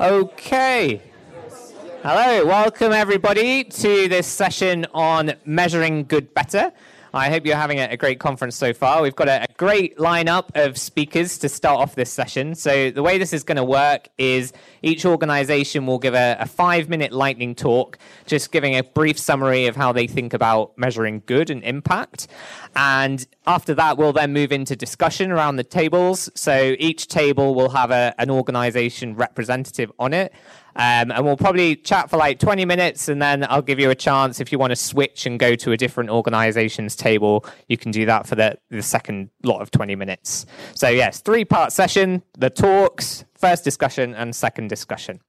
Okay. Hello, welcome everybody to this session on measuring good better. I hope you're having a, great conference so far. We've got a, great lineup of speakers to start off this session. So, the way this is going to work is each organization will give a, a five minute lightning talk, just giving a brief summary of how they think about measuring good and impact. And after that, we'll then move into discussion around the tables. So, each table will have a, an organization representative on it. Um, and we'll probably chat for like 20 minutes, and then I'll give you a chance if you want to switch and go to a different organization's table. You can do that for the, the second lot of 20 minutes. So, yes, three part session the talks, first discussion, and second discussion.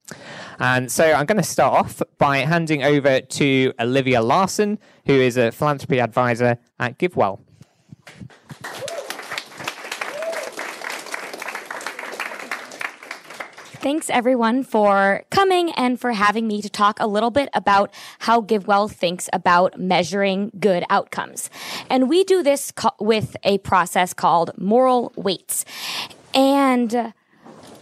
And so I'm going to start off by handing over to Olivia Larson, who is a philanthropy advisor at GiveWell. Thanks everyone for coming and for having me to talk a little bit about how GiveWell thinks about measuring good outcomes. And we do this co- with a process called moral weights. And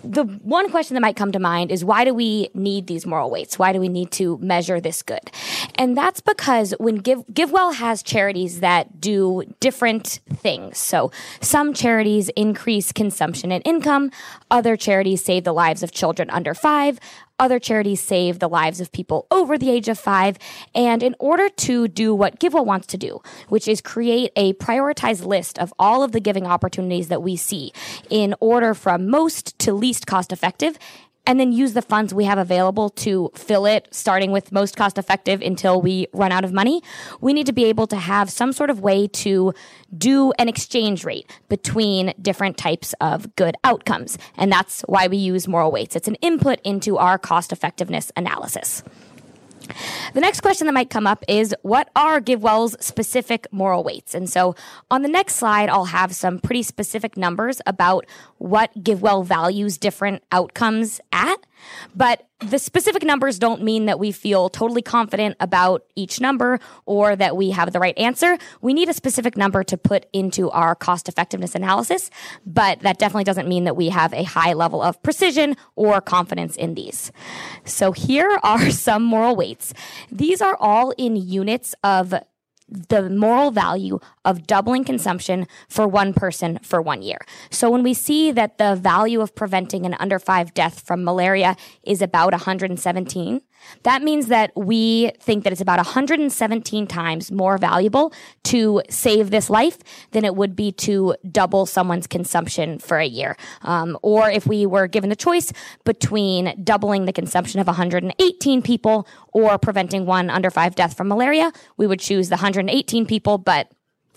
the one question that might come to mind is why do we need these moral weights? Why do we need to measure this good? And that's because when Give, GiveWell has charities that do different things. So some charities increase consumption and income. Other charities save the lives of children under five. Other charities save the lives of people over the age of five. And in order to do what GiveWell wants to do, which is create a prioritized list of all of the giving opportunities that we see in order from most to least cost effective, and then use the funds we have available to fill it, starting with most cost effective until we run out of money. We need to be able to have some sort of way to do an exchange rate between different types of good outcomes. And that's why we use moral weights. It's an input into our cost effectiveness analysis. The next question that might come up is what are GiveWell's specific moral weights? And so on the next slide, I'll have some pretty specific numbers about what GiveWell values different outcomes at. But the specific numbers don't mean that we feel totally confident about each number or that we have the right answer. We need a specific number to put into our cost effectiveness analysis, but that definitely doesn't mean that we have a high level of precision or confidence in these. So here are some moral weights. These are all in units of the moral value of doubling consumption for one person for one year. So when we see that the value of preventing an under five death from malaria is about 117, that means that we think that it's about 117 times more valuable to save this life than it would be to double someone's consumption for a year. Um, or if we were given the choice between doubling the consumption of 118 people or preventing one under five death from malaria, we would choose the 118 people, but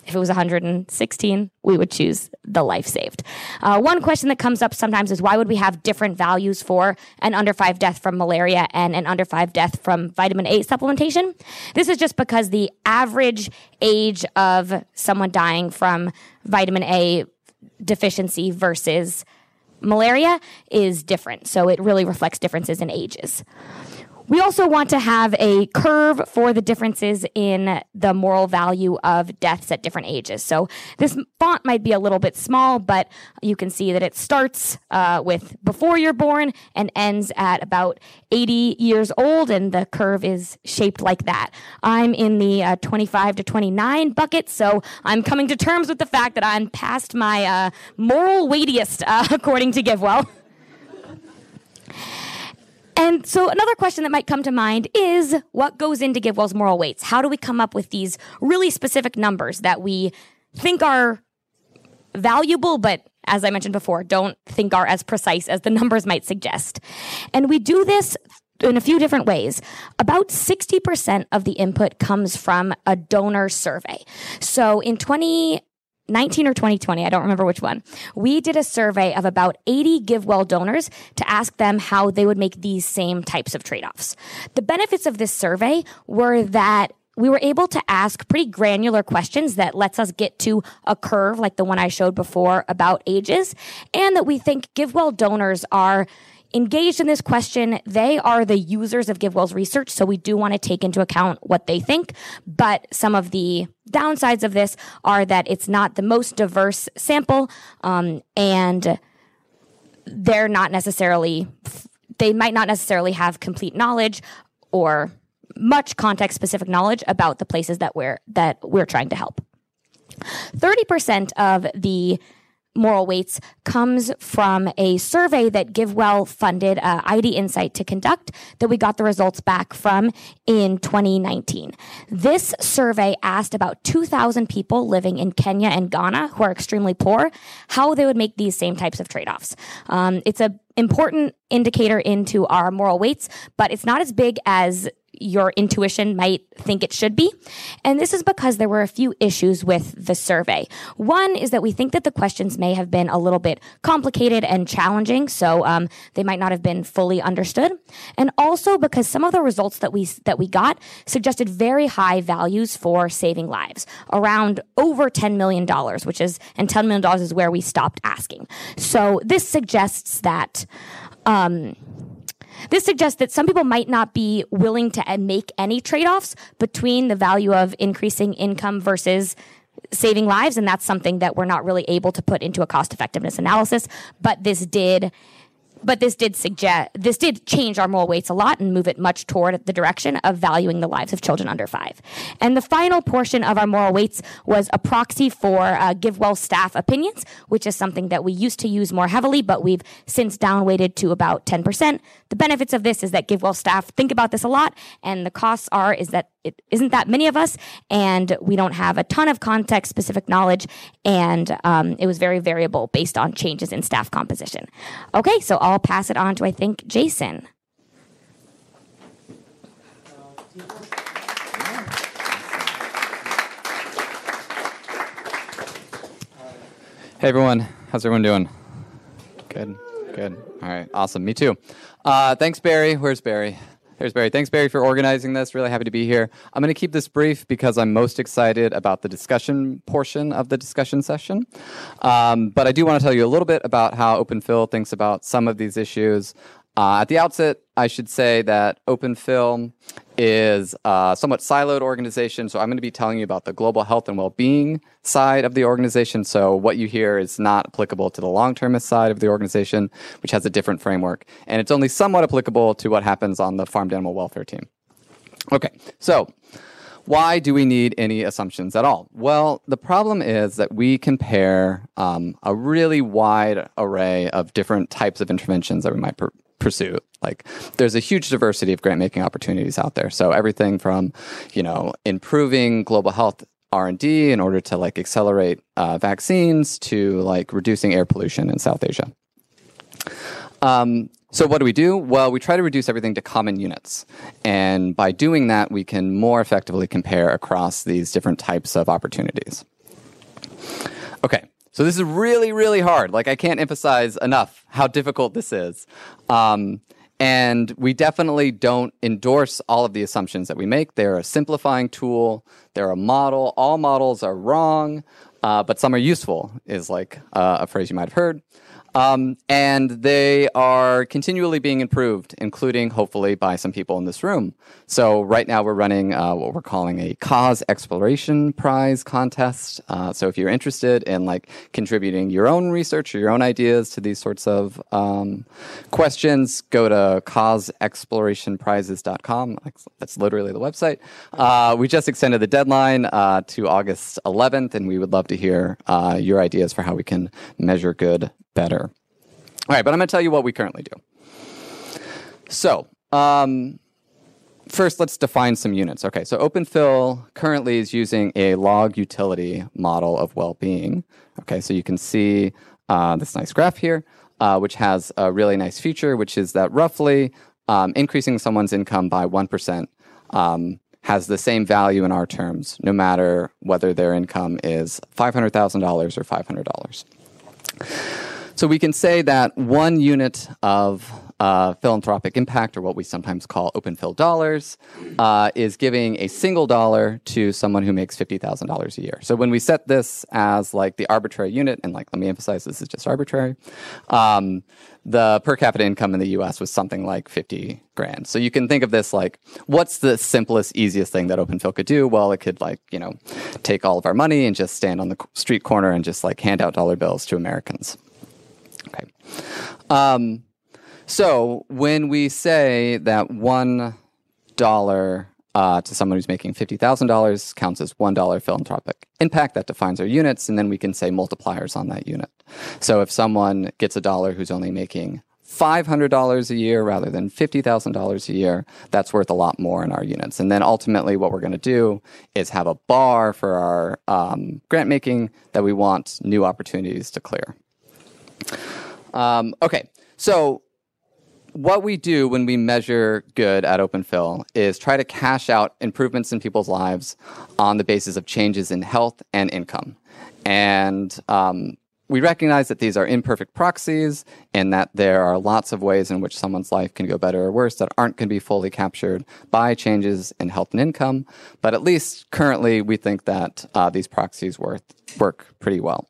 if it was 116, we would choose the life saved. Uh, one question that comes up sometimes is why would we have different values for an under five death from malaria and an under five death from vitamin A supplementation? This is just because the average age of someone dying from vitamin A deficiency versus malaria is different. So it really reflects differences in ages. We also want to have a curve for the differences in the moral value of deaths at different ages. So this font might be a little bit small, but you can see that it starts uh, with before you're born and ends at about 80 years old, and the curve is shaped like that. I'm in the uh, 25 to 29 bucket, so I'm coming to terms with the fact that I'm past my uh, moral weightiest, according to GiveWell. And so another question that might come to mind is what goes into GiveWell's moral weights? How do we come up with these really specific numbers that we think are valuable, but as I mentioned before, don't think are as precise as the numbers might suggest? And we do this in a few different ways. About 60% of the input comes from a donor survey. So in 20 19 or 2020, I don't remember which one, we did a survey of about 80 GiveWell donors to ask them how they would make these same types of trade offs. The benefits of this survey were that we were able to ask pretty granular questions that lets us get to a curve like the one I showed before about ages, and that we think GiveWell donors are engaged in this question. They are the users of GiveWell's research, so we do want to take into account what they think. But some of the downsides of this are that it's not the most diverse sample, um, and they're not necessarily they might not necessarily have complete knowledge or much context specific knowledge about the places that we're that we're trying to help. 30% of the moral weights comes from a survey that GiveWell funded uh, ID Insight to conduct that we got the results back from in 2019. This survey asked about 2,000 people living in Kenya and Ghana who are extremely poor how they would make these same types of trade-offs. Um, it's a important indicator into our moral weights, but it's not as big as your intuition might think it should be. And this is because there were a few issues with the survey. One is that we think that the questions may have been a little bit complicated and challenging, so um, they might not have been fully understood. And also because some of the results that we that we got suggested very high values for saving lives, around over ten million dollars, which is and ten million dollars is where we stopped asking. So this suggests that. Um, this suggests that some people might not be willing to make any trade offs between the value of increasing income versus saving lives. And that's something that we're not really able to put into a cost effectiveness analysis. But this did but this did suggest this did change our moral weights a lot and move it much toward the direction of valuing the lives of children under five. And the final portion of our moral weights was a proxy for uh, GiveWell staff opinions, which is something that we used to use more heavily, but we've since downweighted to about 10%. The benefits of this is that GiveWell staff think about this a lot, and the costs are is that it isn't that many of us, and we don't have a ton of context specific knowledge, and um, it was very variable based on changes in staff composition. Okay, so I'll pass it on to I think Jason. Hey everyone, how's everyone doing? Good, good. All right, awesome. Me too. Uh, thanks, Barry. Where's Barry? There's Barry. Thanks, Barry, for organizing this. Really happy to be here. I'm going to keep this brief because I'm most excited about the discussion portion of the discussion session. Um, but I do want to tell you a little bit about how OpenPhil thinks about some of these issues. Uh, at the outset, I should say that OpenPhil is a somewhat siloed organization. So I'm going to be telling you about the global health and well-being side of the organization. So what you hear is not applicable to the long-termist side of the organization, which has a different framework. And it's only somewhat applicable to what happens on the farmed animal welfare team. Okay, so why do we need any assumptions at all? Well, the problem is that we compare um, a really wide array of different types of interventions that we might pursue. Like there's a huge diversity of grant making opportunities out there. So everything from, you know, improving global health R&D in order to like accelerate uh, vaccines to like reducing air pollution in South Asia. Um, so what do we do? Well, we try to reduce everything to common units. And by doing that, we can more effectively compare across these different types of opportunities. Okay, so this is really, really hard. Like I can't emphasize enough how difficult this is. Um, and we definitely don't endorse all of the assumptions that we make. They're a simplifying tool. They're a model. All models are wrong, uh, but some are useful. Is like uh, a phrase you might have heard. Um, and they are continually being improved, including hopefully by some people in this room. So right now we're running uh, what we're calling a cause exploration prize contest. Uh, so if you're interested in like contributing your own research or your own ideas to these sorts of um, questions, go to causeexplorationprizes.com. That's literally the website. Uh, we just extended the deadline uh, to August 11th, and we would love to hear uh, your ideas for how we can measure good better. All right, but I'm going to tell you what we currently do. So, um, first, let's define some units. Okay, so OpenPhil currently is using a log utility model of well-being. Okay, so you can see uh, this nice graph here, uh, which has a really nice feature, which is that roughly um, increasing someone's income by 1% um, has the same value in our terms, no matter whether their income is $500,000 or $500. So we can say that one unit of uh, philanthropic impact, or what we sometimes call OpenPhil dollars, uh, is giving a single dollar to someone who makes $50,000 a year. So when we set this as like the arbitrary unit, and like let me emphasize this is just arbitrary, um, the per capita income in the US was something like 50 grand. So you can think of this like, what's the simplest, easiest thing that OpenPhil could do? Well, it could like, you know, take all of our money and just stand on the street corner and just like hand out dollar bills to Americans. Okay. Um, So when we say that one dollar uh, to someone who's making $50,000 counts as $1 philanthropic impact. That defines our units, and then we can say multipliers on that unit. So if someone gets a dollar who's only making $500 a year rather than $50,000 a year, that's worth a lot more in our units. And then ultimately, what we're going to do is have a bar for our um, grant making that we want new opportunities to clear. Um, okay, so what we do when we measure good at OpenPhil is try to cash out improvements in people's lives on the basis of changes in health and income. And um, we recognize that these are imperfect proxies and that there are lots of ways in which someone's life can go better or worse that aren't going to be fully captured by changes in health and income. But at least currently, we think that uh, these proxies work, work pretty well.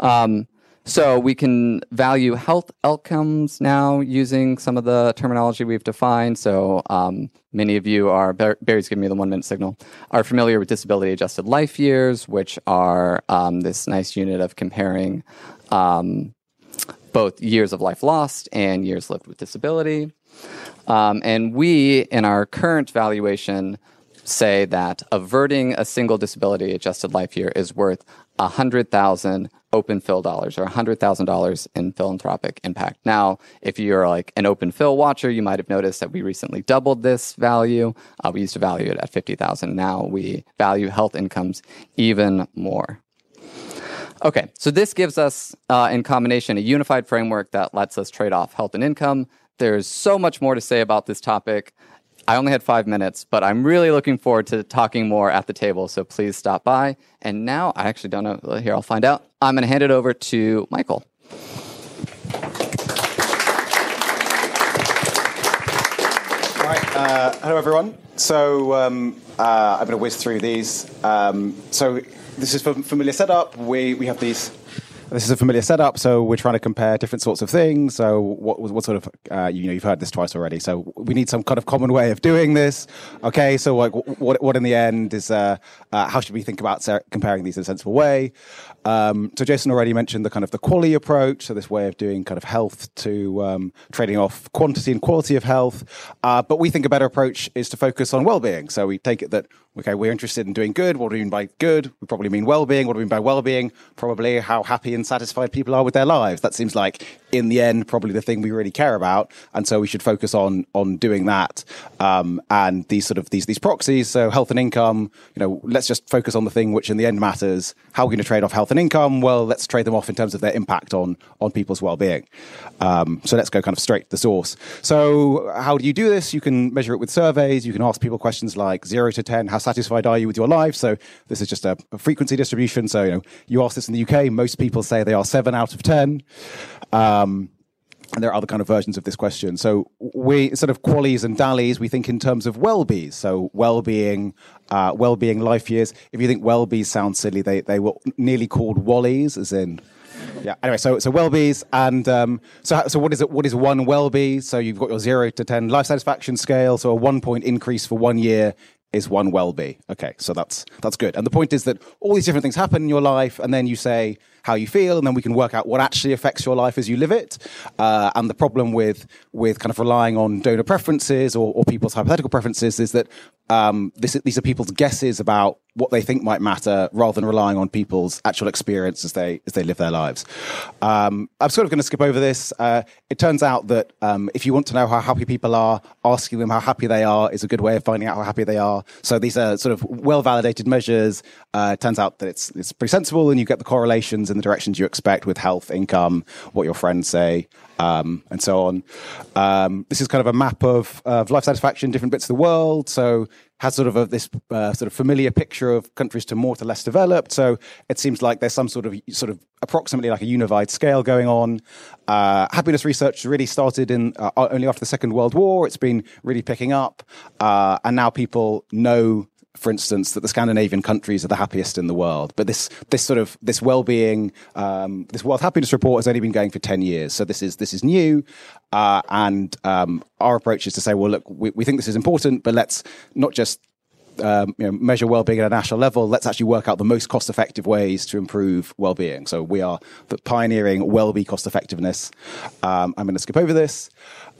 Um, so we can value health outcomes now using some of the terminology we've defined. So um, many of you are, Barry's giving me the one minute signal, are familiar with disability adjusted life years, which are um, this nice unit of comparing um, both years of life lost and years lived with disability. Um, and we, in our current valuation, say that averting a single disability adjusted life year is worth 100,000 OpenPhil dollars or $100,000 in philanthropic impact. Now, if you're like an OpenPhil watcher, you might have noticed that we recently doubled this value. Uh, we used to value it at 50,000. Now we value health incomes even more. Okay, so this gives us, uh, in combination, a unified framework that lets us trade off health and income. There's so much more to say about this topic. I only had five minutes, but I'm really looking forward to talking more at the table. So please stop by. And now I actually don't know. Here, I'll find out. I'm going to hand it over to Michael. All right. Uh, hello, everyone. So um, uh, I'm going to whiz through these. Um, so this is familiar setup. We we have these this is a familiar setup, so we're trying to compare different sorts of things. So, what, what sort of, uh, you know, you've heard this twice already. So, we need some kind of common way of doing this. Okay, so like, what, what in the end is, uh, uh, how should we think about comparing these in a sensible way? Um, so, Jason already mentioned the kind of the quality approach, so this way of doing kind of health to um, trading off quantity and quality of health. Uh, but we think a better approach is to focus on well-being. So, we take it that okay, we're interested in doing good. What do we mean by good? We probably mean well-being. What do we mean by well-being? Probably how happy and satisfied people are with their lives. That seems like, in the end, probably the thing we really care about, and so we should focus on on doing that. Um, and these sort of these these proxies, so health and income. You know, let's just focus on the thing which in the end matters. How are we going to trade off health income? Well, let's trade them off in terms of their impact on on people's well-being. Um, so let's go kind of straight to the source. So how do you do this? You can measure it with surveys. You can ask people questions like zero to ten. How satisfied are you with your life? So this is just a, a, frequency distribution. So you know, you ask this in the UK, most people say they are seven out of ten. Um, and there are other kind of versions of this question. So we sort of QALYs and DALYs, we think in terms of well-being. So well-being, uh, well-being life years. If you think well-bees sound silly, they, they were nearly called WALLYs, as in yeah. Anyway, so so well-bees and um, so so what is it? What is one well-be? So you've got your zero to ten life satisfaction scale. So a one point increase for one year is one well-be. Okay, so that's that's good. And the point is that all these different things happen in your life, and then you say how you feel, and then we can work out what actually affects your life as you live it. Uh, and the problem with with kind of relying on donor preferences or, or people's hypothetical preferences is that um, this, these are people's guesses about what they think might matter, rather than relying on people's actual experience as they as they live their lives. Um, I'm sort of going to skip over this. Uh, it turns out that um, if you want to know how happy people are, asking them how happy they are is a good way of finding out how happy they are. So these are sort of well validated measures. Uh, it turns out that it's it's pretty sensible, and you get the correlations in the directions you expect with health, income, what your friends say, um, and so on. Um, this is kind of a map of, of life satisfaction in different bits of the world. So has sort of a, this uh, sort of familiar picture of countries to more to less developed. So it seems like there's some sort of sort of approximately like a unified scale going on. Uh, happiness research really started in uh, only after the Second World War. It's been really picking up, uh, and now people know for instance, that the Scandinavian countries are the happiest in the world. But this this sort of this well-being, um, this World Happiness Report has only been going for ten years, so this is this is new. Uh, and um, our approach is to say, well, look, we, we think this is important, but let's not just um, you know, measure well-being at a national level. Let's actually work out the most cost-effective ways to improve well-being. So we are pioneering well-being cost-effectiveness. Um, I'm going to skip over this.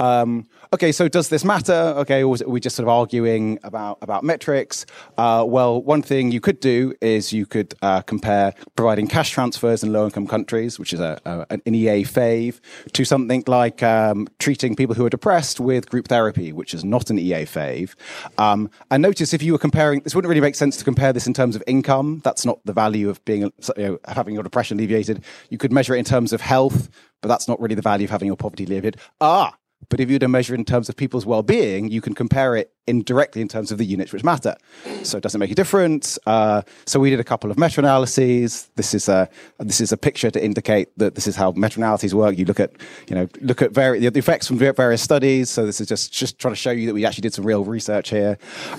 Um, okay, so does this matter? Okay, or are we just sort of arguing about about metrics? Uh, well, one thing you could do is you could uh, compare providing cash transfers in low-income countries, which is a, a, an EA fave, to something like um, treating people who are depressed with group therapy, which is not an EA fave. Um, and notice if you were comparing, this wouldn't really make sense to compare this in terms of income. That's not the value of being you know, having your depression alleviated. You could measure it in terms of health, but that's not really the value of having your poverty alleviated. Ah, but if you were to measure in terms of people's well-being, you can compare it indirectly in terms of the units which matter. So it doesn't make a difference. Uh, so we did a couple of meta-analyses. This is a this is a picture to indicate that this is how meta-analyses work. You look at you know look at the effects from various studies. So this is just just trying to show you that we actually did some real research here.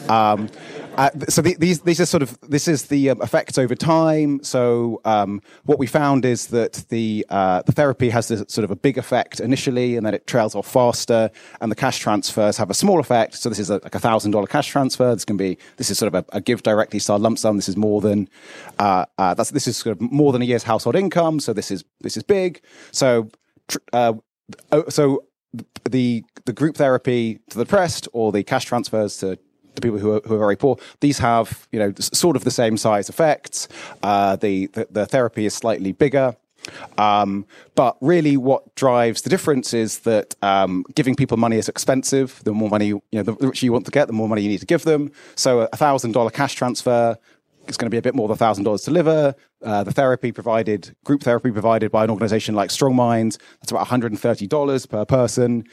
Um, uh, so the, these these are sort of this is the um, effects over time. So um, what we found is that the uh, the therapy has this sort of a big effect initially, and then it trails off faster, and the cash transfers have a small effect. So this is a, like a thousand dollar cash transfer. This can be this is sort of a, a GiveDirectly style lump sum. This is more than uh, uh, that's this is sort of more than a year's household income. So this is this is big. So uh, oh, so the the group therapy to the depressed or the cash transfers to the people who are, who are very poor. These have you know sort of the same size effects. Uh, the, the the therapy is slightly bigger. Um, but really, what drives the difference is that um, giving people money is expensive. The more money, you know, the richer you want to get, the more money you need to give them. So a thousand dollar cash transfer is going to be a bit more than a thousand dollars to deliver. Uh, the therapy provided, group therapy provided by an organization like StrongMinds, that's about $130 per person.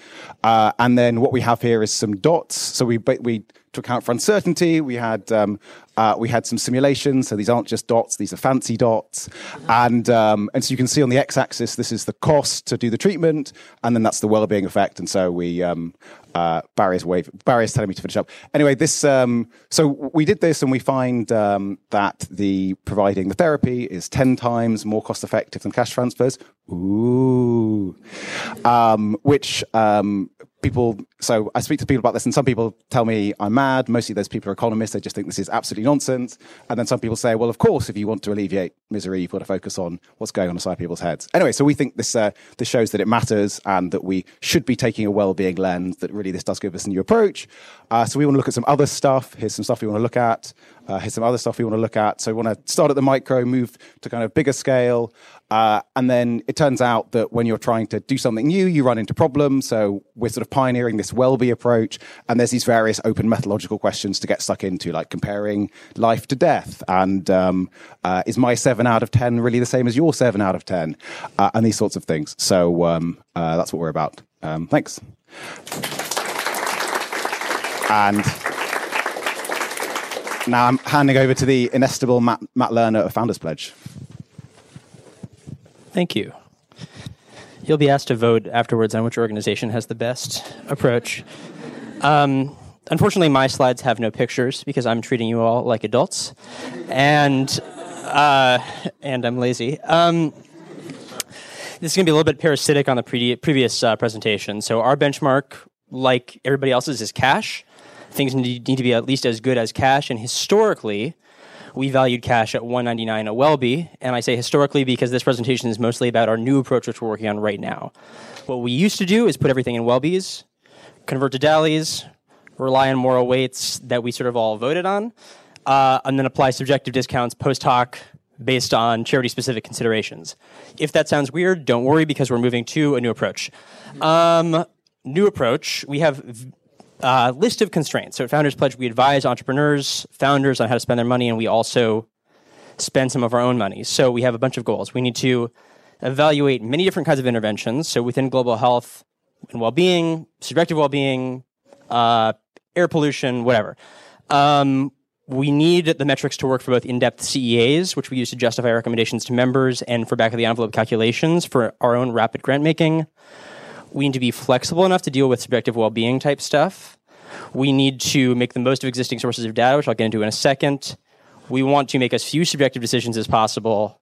Uh, and then what we have here is some dots. So we we to account for uncertainty, we had um, uh, we had some simulations. So these aren't just dots; these are fancy dots. And um, and so you can see on the x-axis, this is the cost to do the treatment, and then that's the well-being effect. And so we um, uh, Barry's wave. Barry's telling me to finish up. Anyway, this. Um, so we did this, and we find um, that the providing the therapy is ten times more cost effective than cash transfers. Ooh, um, which um, people so i speak to people about this and some people tell me i'm mad mostly those people are economists they just think this is absolutely nonsense and then some people say well of course if you want to alleviate misery you've got to focus on what's going on inside people's heads anyway so we think this uh, this shows that it matters and that we should be taking a well-being lens that really this does give us a new approach uh, so we want to look at some other stuff here's some stuff we want to look at uh, here's some other stuff we want to look at so we want to start at the micro move to kind of bigger scale uh, and then it turns out that when you're trying to do something new, you run into problems. So we're sort of pioneering this well-be approach, and there's these various open methodological questions to get stuck into, like comparing life to death, and um, uh, is my seven out of ten really the same as your seven out of ten, uh, and these sorts of things. So um, uh, that's what we're about. Um, thanks. And now I'm handing over to the inestimable Matt, Matt Lerner of Founders Pledge. Thank you. You'll be asked to vote afterwards on which organization has the best approach. Um, unfortunately, my slides have no pictures because I'm treating you all like adults, and uh, and I'm lazy. Um, this is going to be a little bit parasitic on the pre- previous uh, presentation. So our benchmark, like everybody else's, is cash. Things need, to be at least as good as cash, and historically, we valued cash at 199 a Welby, and I say historically because this presentation is mostly about our new approach which we're working on right now. What we used to do is put everything in Welbys, convert to DALYs, rely on moral weights that we sort of all voted on, uh, and then apply subjective discounts post hoc based on charity specific considerations. If that sounds weird, don't worry because we're moving to a new approach. Um, new approach, we have uh, list of constraints. So at Founders Pledge, we advise entrepreneurs, founders on how to spend their money, and we also spend some of our own money. So we have a bunch of goals. We need to evaluate many different kinds of interventions. So within global health and well-being, subjective well-being, uh, air pollution, whatever. Um, we need the metrics to work for both in-depth CEAs, which we use to justify recommendations to members, and for back of the envelope calculations for our own rapid grant making. We need to be flexible enough to deal with subjective well being type stuff. We need to make the most of existing sources of data, which I'll get into in a second. We want to make as few subjective decisions as possible.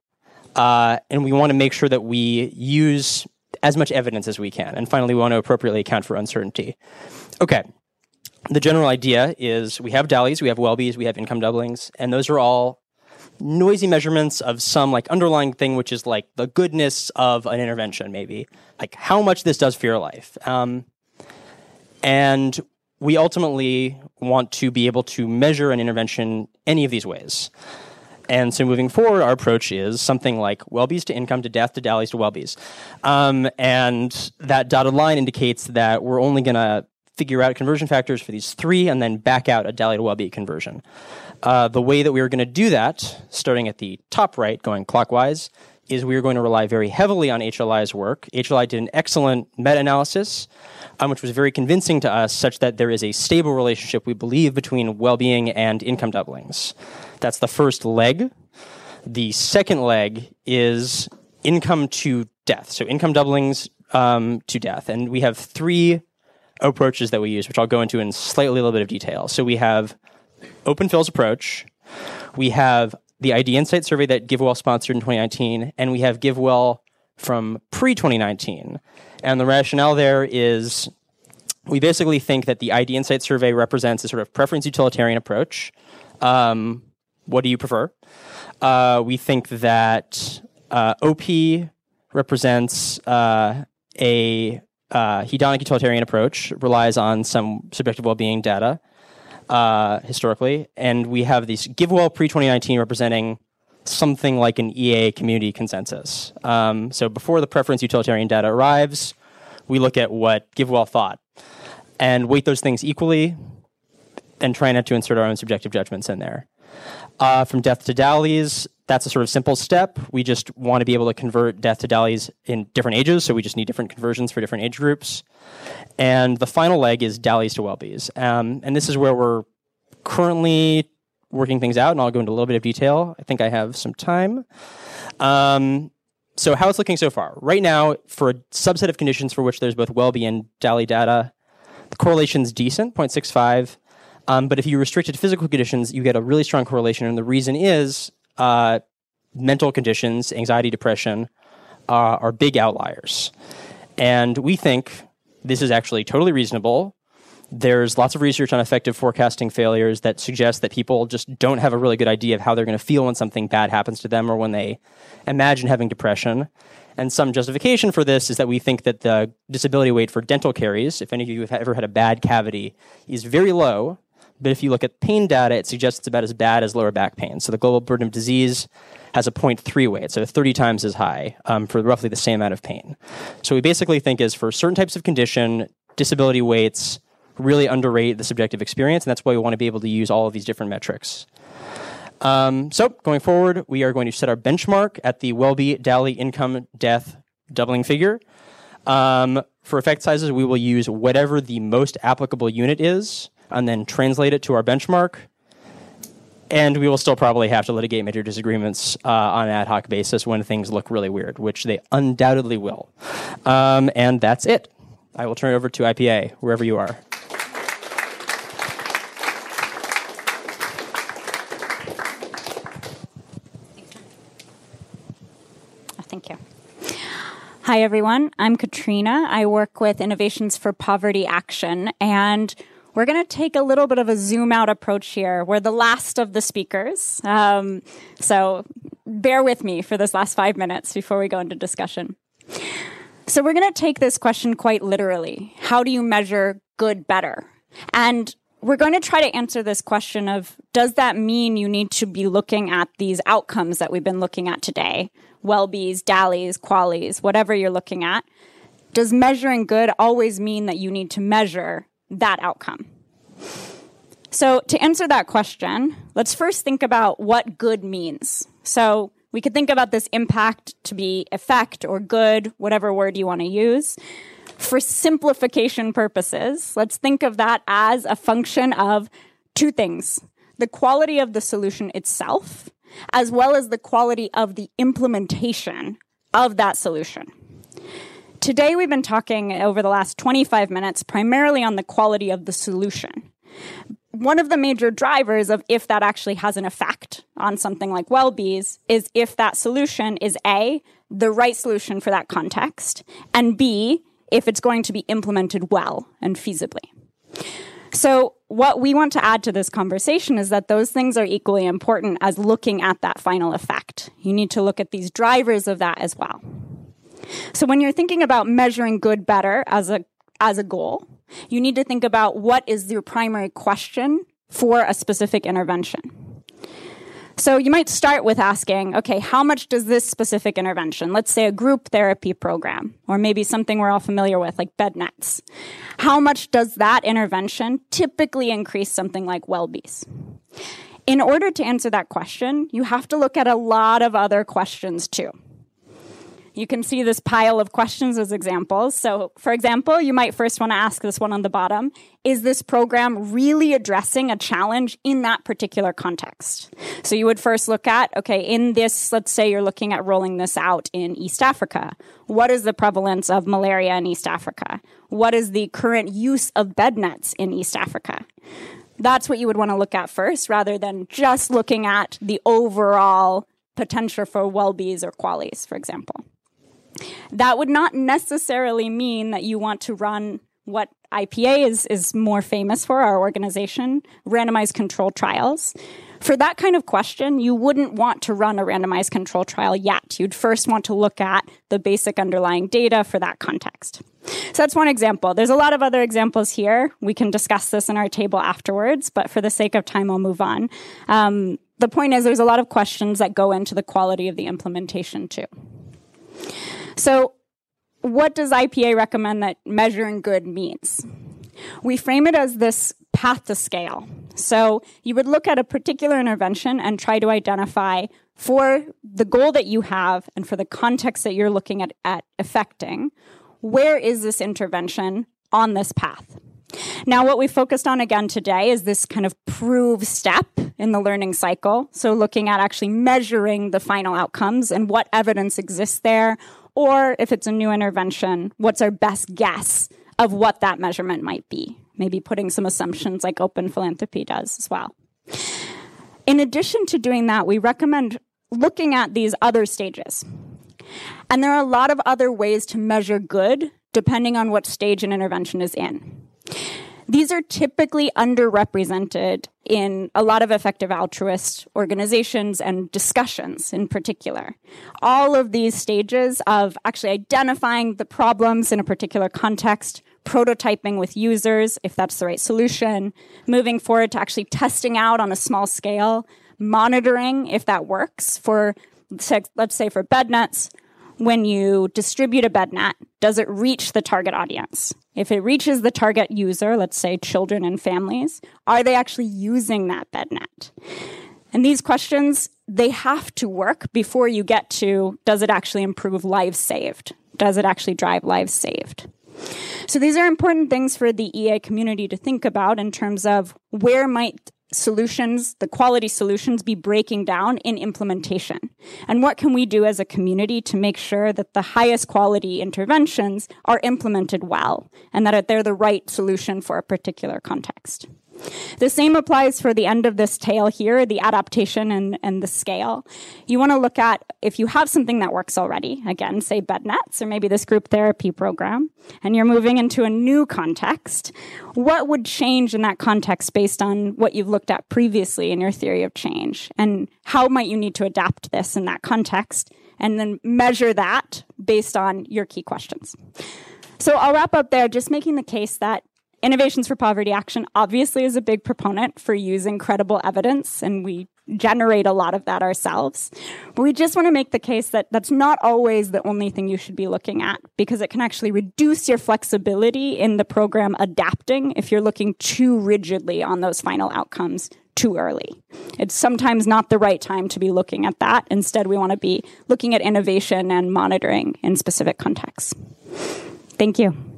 Uh, and we want to make sure that we use as much evidence as we can. And finally, we want to appropriately account for uncertainty. Okay. the general idea is we have DALYs, we have WELLBYs, we have income doublings, and those are all noisy measurements of some like underlying thing, which is like the goodness of an intervention, maybe like how much this does for your life. Um, and we ultimately want to be able to measure an intervention any of these ways. And so moving forward, our approach is something like WELLBYs to income to death to DALYs to WELLBYs. Um, and that dotted line indicates that we're only going to figure out conversion factors for these three and then back out a DALY to WELLBY conversion. Uh, the way that we are going to do that, starting at the top right, going clockwise, is we are going to rely very heavily on HLI's work. HLI did an excellent meta analysis, um, which was very convincing to us, such that there is a stable relationship, we believe, between well being and income doublings. That's the first leg. The second leg is income to death. So income doublings um, to death. And we have three approaches that we use, which I'll go into in slightly a little bit of detail. So we have Open Phil's approach. We have the ID Insight survey that GiveWell sponsored in 2019, and we have GiveWell from pre 2019. And the rationale there is we basically think that the ID Insight survey represents a sort of preference utilitarian approach. Um, what do you prefer? Uh, we think that uh, OP represents uh, a uh, hedonic utilitarian approach, relies on some subjective well-being data uh, historically, and we have these GiveWell pre 2019 representing something like an EA community consensus. Um, so before the preference utilitarian data arrives, we look at what GiveWell thought and weight those things equally and try not to insert our own subjective judgments in there. Uh, from death to DALYs, that's a sort of simple step. We just want to be able to convert death to DALYs in different ages, so we just need different conversions for different age groups. And the final leg is DALYs to wellbees. Um, and this is where we're currently working things out, and I'll go into a little bit of detail. I think I have some time. Um, so, how it's looking so far. Right now, for a subset of conditions for which there's both WELLBY and DALY data, the correlation is decent, 0.65. Um, but if you restrict it to physical conditions, you get a really strong correlation. And the reason is uh, mental conditions, anxiety, depression, uh, are big outliers. And we think this is actually totally reasonable. There's lots of research on affective forecasting failures that suggests that people just don't have a really good idea of how they're going to feel when something bad happens to them or when they imagine having depression. And some justification for this is that we think that the disability weight for dental caries, if any of you have ever had a bad cavity, is very low. But if you look at pain data, it suggests it's about as bad as lower back pain. So the global burden of disease has a 0.3 weight, so 30 times as high um, for roughly the same amount of pain. So we basically think is for certain types of condition, disability weights really underrate the subjective experience, and that's why we want to be able to use all of these different metrics. Um, so going forward, we are going to set our benchmark at the WELLBY DALY income death doubling figure. Um, for effect sizes, we will use whatever the most applicable unit is and then translate it to our benchmark. And we will still probably have to litigate major disagreements uh, on an ad hoc basis when things look really weird, which they undoubtedly will. Um, and that's it. I will turn it over to IPA, wherever you are. Thank you. Hi, everyone. I'm Katrina. I work with Innovations for Poverty Action, and we're going to take a little bit of a zoom out approach here. We're the last of the speakers. Um, so bear with me for this last five minutes before we go into discussion. So we're going to take this question quite literally. How do you measure good better? And we're going to try to answer this question of does that mean you need to be looking at these outcomes that we've been looking at today? WELLBYs, DALYs, QALYs, whatever you're looking at. Does measuring good always mean that you need to measure that outcome? So, to answer that question, let's first think about what good means. So, we could think about this impact to be effect or good, whatever word you want to use. For simplification purposes, let's think of that as a function of two things the quality of the solution itself, as well as the quality of the implementation of that solution. Today, we've been talking over the last 25 minutes primarily on the quality of the solution. One of the major drivers of if that actually has an effect on something like WELLBYs is if that solution is A, the right solution for that context, and B, if it's going to be implemented well and feasibly. So, what we want to add to this conversation is that those things are equally important as looking at that final effect. You need to look at these drivers of that as well. So, when you're thinking about measuring good better as a, as a goal, you need to think about what is your primary question for a specific intervention. So you might start with asking, okay, how much does this specific intervention, let's say a group therapy program, or maybe something we're all familiar with, like bed nets, how much does that intervention typically increase something like well-bees? In order to answer that question, you have to look at a lot of other questions too. You can see this pile of questions as examples. So, for example, you might first want to ask this one on the bottom Is this program really addressing a challenge in that particular context? So, you would first look at okay, in this, let's say you're looking at rolling this out in East Africa. What is the prevalence of malaria in East Africa? What is the current use of bed nets in East Africa? That's what you would want to look at first rather than just looking at the overall potential for well-bees or QALYs, for example. That would not necessarily mean that you want to run what IPA is, is more famous for, our organization, randomized control trials. For that kind of question, you wouldn't want to run a randomized control trial yet. You'd first want to look at the basic underlying data for that context. So that's one example. There's a lot of other examples here. We can discuss this in our table afterwards, but for the sake of time, I'll move on. Um, the point is, there's a lot of questions that go into the quality of the implementation, too. So, what does IPA recommend that measuring good means? We frame it as this path to scale. So, you would look at a particular intervention and try to identify for the goal that you have and for the context that you're looking at, at affecting, where is this intervention on this path? Now, what we focused on again today is this kind of prove step in the learning cycle. So, looking at actually measuring the final outcomes and what evidence exists there, or if it's a new intervention, what's our best guess of what that measurement might be? Maybe putting some assumptions like open philanthropy does as well. In addition to doing that, we recommend looking at these other stages. And there are a lot of other ways to measure good depending on what stage an intervention is in. These are typically underrepresented in a lot of effective altruist organizations and discussions in particular. All of these stages of actually identifying the problems in a particular context, prototyping with users, if that's the right solution, moving forward to actually testing out on a small scale, monitoring if that works for, let's say, for bed nets, when you distribute a bed net, does it reach the target audience? If it reaches the target user, let's say children and families, are they actually using that bed net? And these questions, they have to work before you get to does it actually improve lives saved? Does it actually drive lives saved? So these are important things for the EA community to think about in terms of where might solutions, the quality solutions be breaking down in implementation? And what can we do as a community to make sure that the highest quality interventions are implemented well and that they're the right solution for a particular context? The same applies for the end of this tail here, the adaptation and, and the scale. You want to look at if you have something that works already, again, say bed nets or maybe this group therapy program, and you're moving into a new context, what would change in that context based on what you've looked at previously in your theory of change? And how might you need to adapt this in that context? And then measure that based on your key questions. So I'll wrap up there, just making the case that Innovations for Poverty Action obviously is a big proponent for using credible evidence, and we generate a lot of that ourselves. But we just want to make the case that that's not always the only thing you should be looking at because it can actually reduce your flexibility in the program adapting if you're looking too rigidly on those final outcomes too early. It's sometimes not the right time to be looking at that. Instead, we want to be looking at innovation and monitoring in specific contexts. Thank you.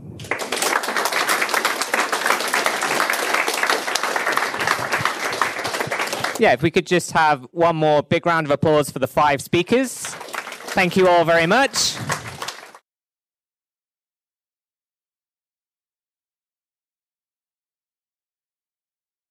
Yeah, if we could just have one more big round of applause for the five speakers. Thank you all very much.